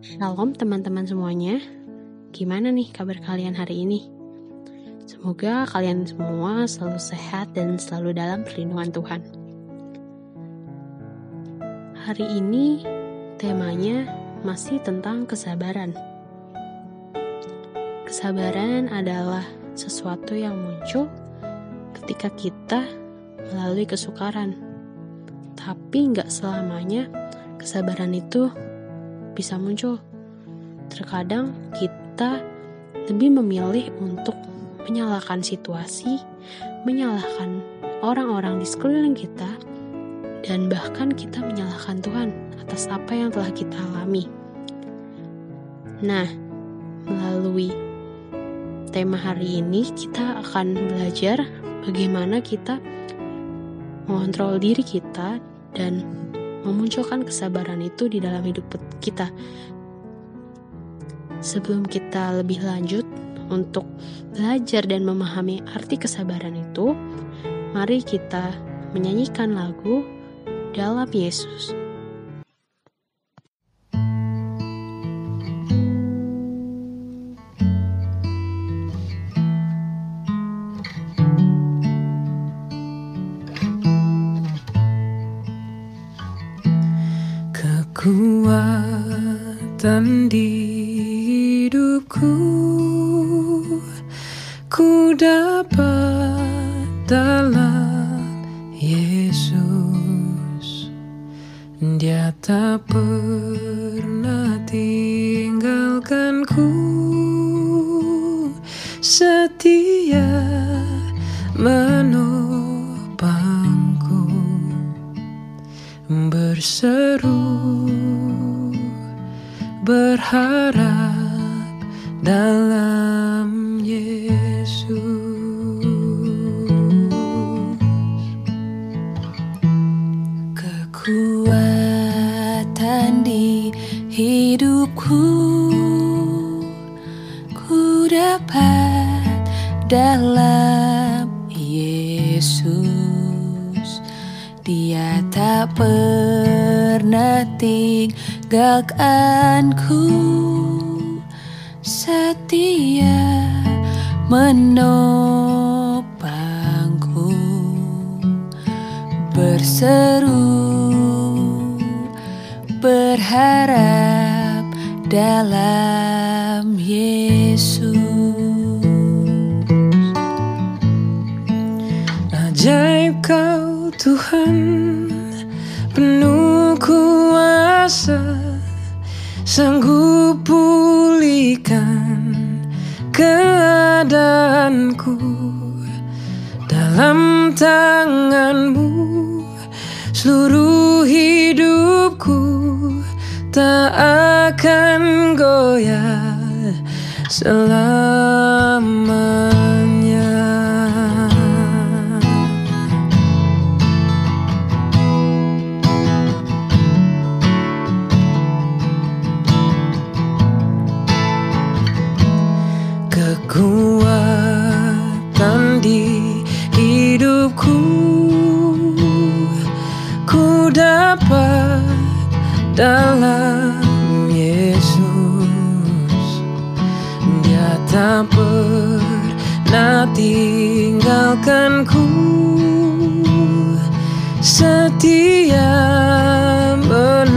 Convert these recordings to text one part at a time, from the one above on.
Shalom teman-teman semuanya. Gimana nih kabar kalian hari ini? Semoga kalian semua selalu sehat dan selalu dalam perlindungan Tuhan. Hari ini temanya masih tentang kesabaran. Kesabaran adalah sesuatu yang muncul ketika kita melalui kesukaran. Tapi nggak selamanya kesabaran itu bisa muncul. Terkadang kita lebih memilih untuk menyalahkan situasi, menyalahkan orang-orang di sekeliling kita, dan bahkan kita menyalahkan Tuhan atas apa yang telah kita alami. Nah, melalui tema hari ini, kita akan belajar bagaimana kita mengontrol diri kita dan memunculkan kesabaran itu di dalam hidup kita. Sebelum kita lebih lanjut untuk belajar dan memahami arti kesabaran itu, mari kita menyanyikan lagu dalam Yesus. Di hidupku ku dapat dalam Yesus. Dia tak pernah tinggalkanku. Setia menopangku. Berseru berharap dalam Yesus. Kekuatan di hidupku ku dapat dalam Yesus. Dia tak pernah tinggal tegakkanku. Setia menopangku. Berseru berharap dalam Yesus. Ajaib kau Tuhan penuh kuasa sanggup pulihkan keadaanku dalam tanganmu seluruh hidupku tak akan goyah selamanya. Dalam Yesus. Dia tak pernah tinggalkanku setia menopangku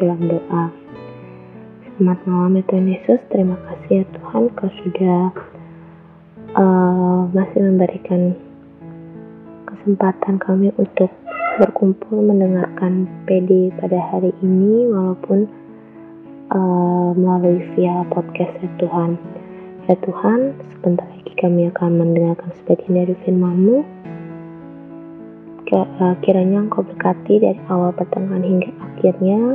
dalam doa. Selamat malam ya Tuhan Yesus, terima kasih ya Tuhan Kau sudah uh, masih memberikan kesempatan kami untuk berkumpul mendengarkan PD pada hari ini walaupun uh, melalui via podcast ya Tuhan. Ya Tuhan, sebentar lagi kami akan mendengarkan sebagian dari firman-Mu. Eh, kiranya Engkau berkati dari awal pertengahan hingga akhirnya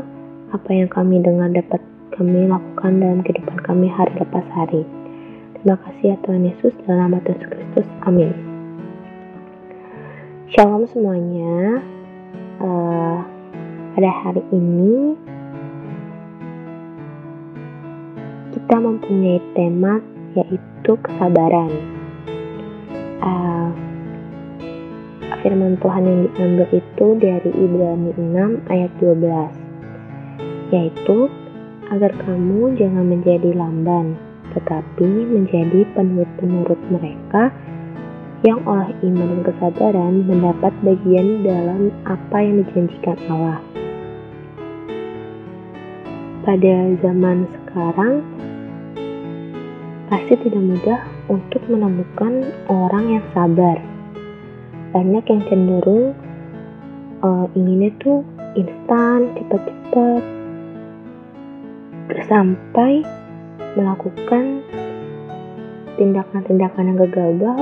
apa yang kami dengar dapat kami lakukan dalam kehidupan kami hari lepas hari. Terima kasih ya Tuhan Yesus dalam nama Yesus Kristus. Amin. Shalom semuanya. Uh, pada hari ini kita mempunyai tema yaitu kesabaran. Uh, firman Tuhan yang diambil itu dari Ibrani 6 ayat 12 yaitu agar kamu jangan menjadi lamban tetapi menjadi penurut-penurut mereka yang oleh iman dan kesabaran mendapat bagian dalam apa yang dijanjikan Allah. Pada zaman sekarang, pasti tidak mudah untuk menemukan orang yang sabar. Banyak yang cenderung uh, inginnya tuh instan, cepat-cepat, sampai melakukan tindakan-tindakan yang gegabah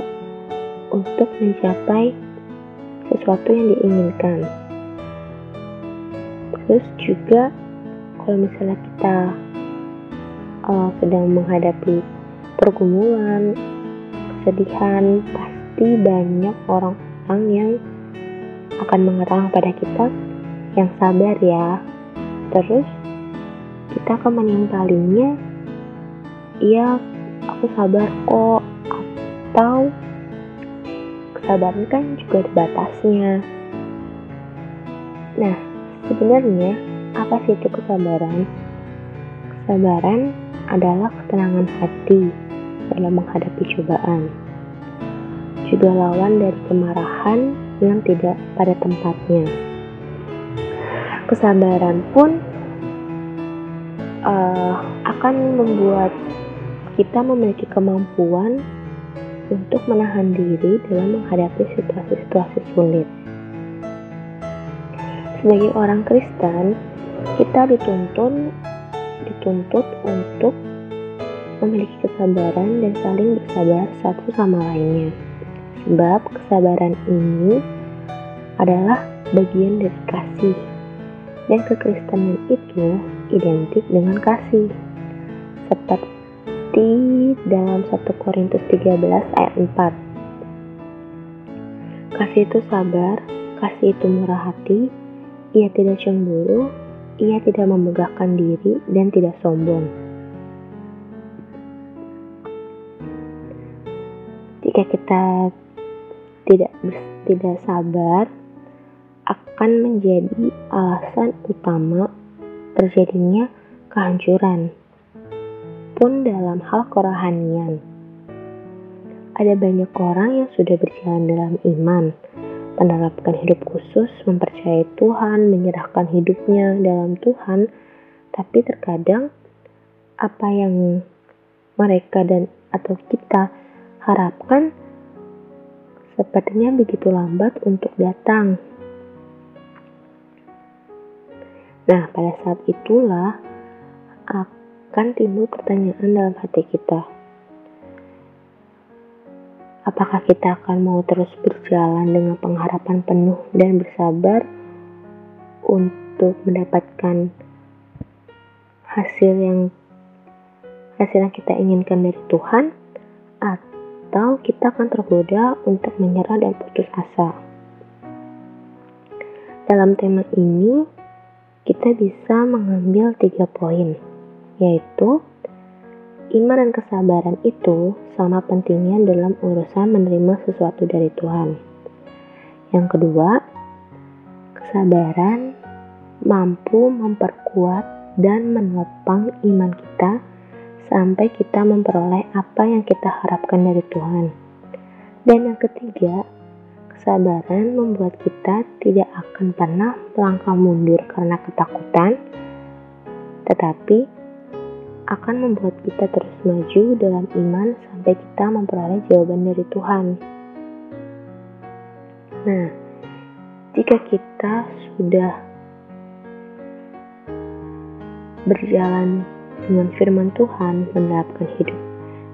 untuk mencapai sesuatu yang diinginkan. Terus juga kalau misalnya kita uh, sedang menghadapi pergumulan, kesedihan, pasti banyak orang-orang yang akan mengatakan pada kita yang sabar ya. Terus kita akan menimpalinya, iya aku sabar kok, atau kesabaran kan juga ada batasnya. Nah, sebenarnya apa sih itu kesabaran? Kesabaran adalah ketenangan hati dalam menghadapi cobaan. Juga lawan dari kemarahan yang tidak pada tempatnya. Kesabaran pun uh, akan membuat kita memiliki kemampuan untuk menahan diri dalam menghadapi situasi-situasi sulit. Sebagai orang Kristen, kita dituntun dituntut untuk memiliki kesabaran dan saling bersabar satu sama lainnya. Sebab kesabaran ini adalah bagian dari kasih. Dan kekristenan itu identik dengan kasih. Seperti dalam 1 Korintus 13 ayat 4. Kasih itu sabar, kasih itu murah hati, ia tidak cemburu, ia tidak memegahkan diri dan tidak sombong. jika kita tidak tidak sabar akan menjadi alasan utama terjadinya kehancuran pun dalam hal kerohanian. Ada banyak orang yang sudah berjalan dalam iman, menerapkan hidup khusus, mempercayai Tuhan, menyerahkan hidupnya dalam Tuhan, tapi terkadang apa yang mereka dan atau kita harapkan sepertinya begitu lambat untuk datang. Nah, pada saat itulah akan timbul pertanyaan dalam hati kita. Apakah kita akan mau terus berjalan dengan pengharapan penuh dan bersabar untuk mendapatkan hasil yang hasil yang kita inginkan dari Tuhan atau kita akan tergoda untuk menyerah dan putus asa. Dalam tema ini, kita bisa mengambil tiga poin, yaitu iman dan kesabaran itu sama pentingnya dalam urusan menerima sesuatu dari Tuhan. Yang kedua, kesabaran mampu memperkuat dan menopang iman kita sampai kita memperoleh apa yang kita harapkan dari Tuhan. Dan yang ketiga, Kesabaran membuat kita tidak akan pernah melangkah mundur karena ketakutan, tetapi akan membuat kita terus maju dalam iman sampai kita memperoleh jawaban dari Tuhan. Nah, jika kita sudah berjalan dengan firman Tuhan, menerapkan hidup,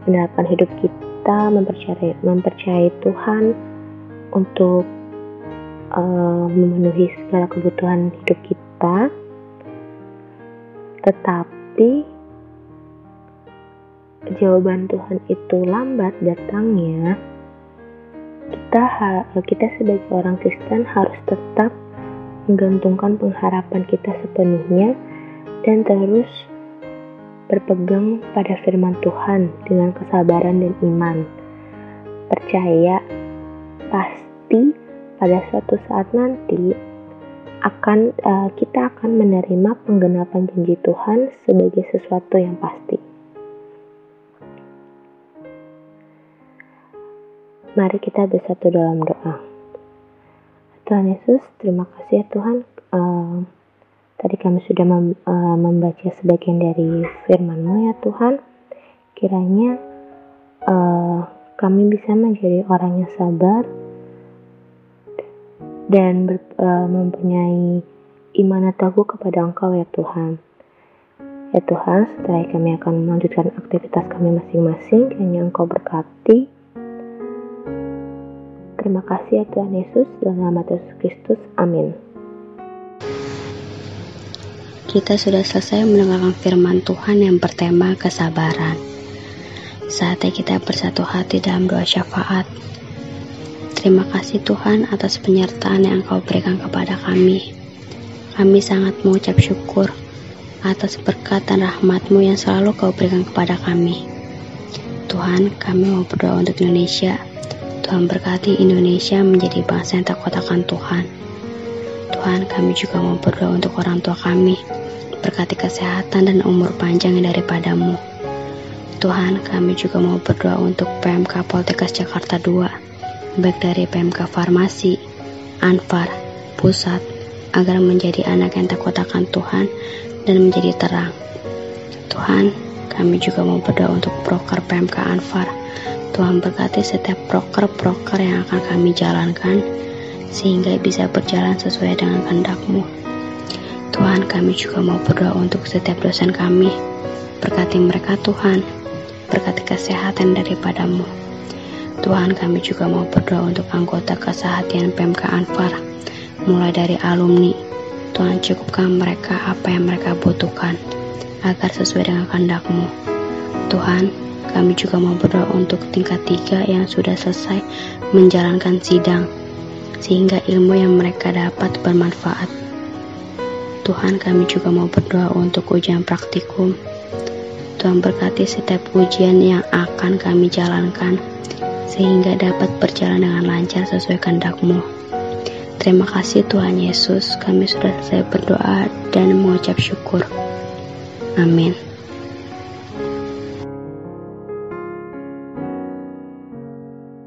menerapkan hidup kita, mempercayai, mempercayai Tuhan untuk uh, memenuhi segala kebutuhan hidup kita, tetapi jawaban Tuhan itu lambat datangnya, kita kita sebagai orang Kristen harus tetap menggantungkan pengharapan kita sepenuhnya dan terus berpegang pada firman Tuhan dengan kesabaran dan iman. Percaya pasti pada suatu saat nanti akan uh, kita akan menerima penggenapan janji Tuhan sebagai sesuatu yang pasti. Mari kita bersatu dalam doa. Tuhan Yesus, terima kasih ya Tuhan. Uh, tadi kami sudah mem, uh, membaca sebagian dari firman-Mu ya Tuhan. Kiranya uh, kami bisa menjadi orang yang sabar, dan ber, uh, mempunyai iman teguh kepada Engkau ya Tuhan. Ya Tuhan, setelah kami akan melanjutkan aktivitas kami masing-masing, kiranya Engkau berkati. Terima kasih ya Tuhan Yesus, dalam nama Yesus Kristus. Amin. Kita sudah selesai mendengarkan firman Tuhan yang bertema kesabaran. Saatnya kita bersatu hati dalam doa syafaat. Terima kasih Tuhan atas penyertaan yang Engkau berikan kepada kami. Kami sangat mengucap syukur atas berkat dan rahmat-Mu yang selalu Kau berikan kepada kami. Tuhan, kami mau berdoa untuk Indonesia. Tuhan berkati Indonesia menjadi bangsa yang takut akan Tuhan. Tuhan, kami juga mau berdoa untuk orang tua kami. Berkati kesehatan dan umur panjang daripadamu. Tuhan, kami juga mau berdoa untuk PMK Poltekkes Jakarta 2 baik dari PMK Farmasi, Anfar, Pusat, agar menjadi anak yang takut akan Tuhan dan menjadi terang. Tuhan, kami juga mau berdoa untuk proker PMK Anfar. Tuhan berkati setiap proker-proker yang akan kami jalankan, sehingga bisa berjalan sesuai dengan kehendak-Mu. Tuhan, kami juga mau berdoa untuk setiap dosen kami. Berkati mereka Tuhan, berkati kesehatan daripadamu. Tuhan kami juga mau berdoa untuk anggota kesehatan PMK Anfar, mulai dari alumni. Tuhan cukupkan mereka apa yang mereka butuhkan, agar sesuai dengan kehendak-Mu. Tuhan, kami juga mau berdoa untuk tingkat tiga yang sudah selesai menjalankan sidang, sehingga ilmu yang mereka dapat bermanfaat. Tuhan, kami juga mau berdoa untuk ujian praktikum. Tuhan berkati setiap ujian yang akan kami jalankan, sehingga dapat berjalan dengan lancar sesuai kehendak-Mu. Terima kasih Tuhan Yesus, kami sudah selesai berdoa dan mengucap syukur. Amin.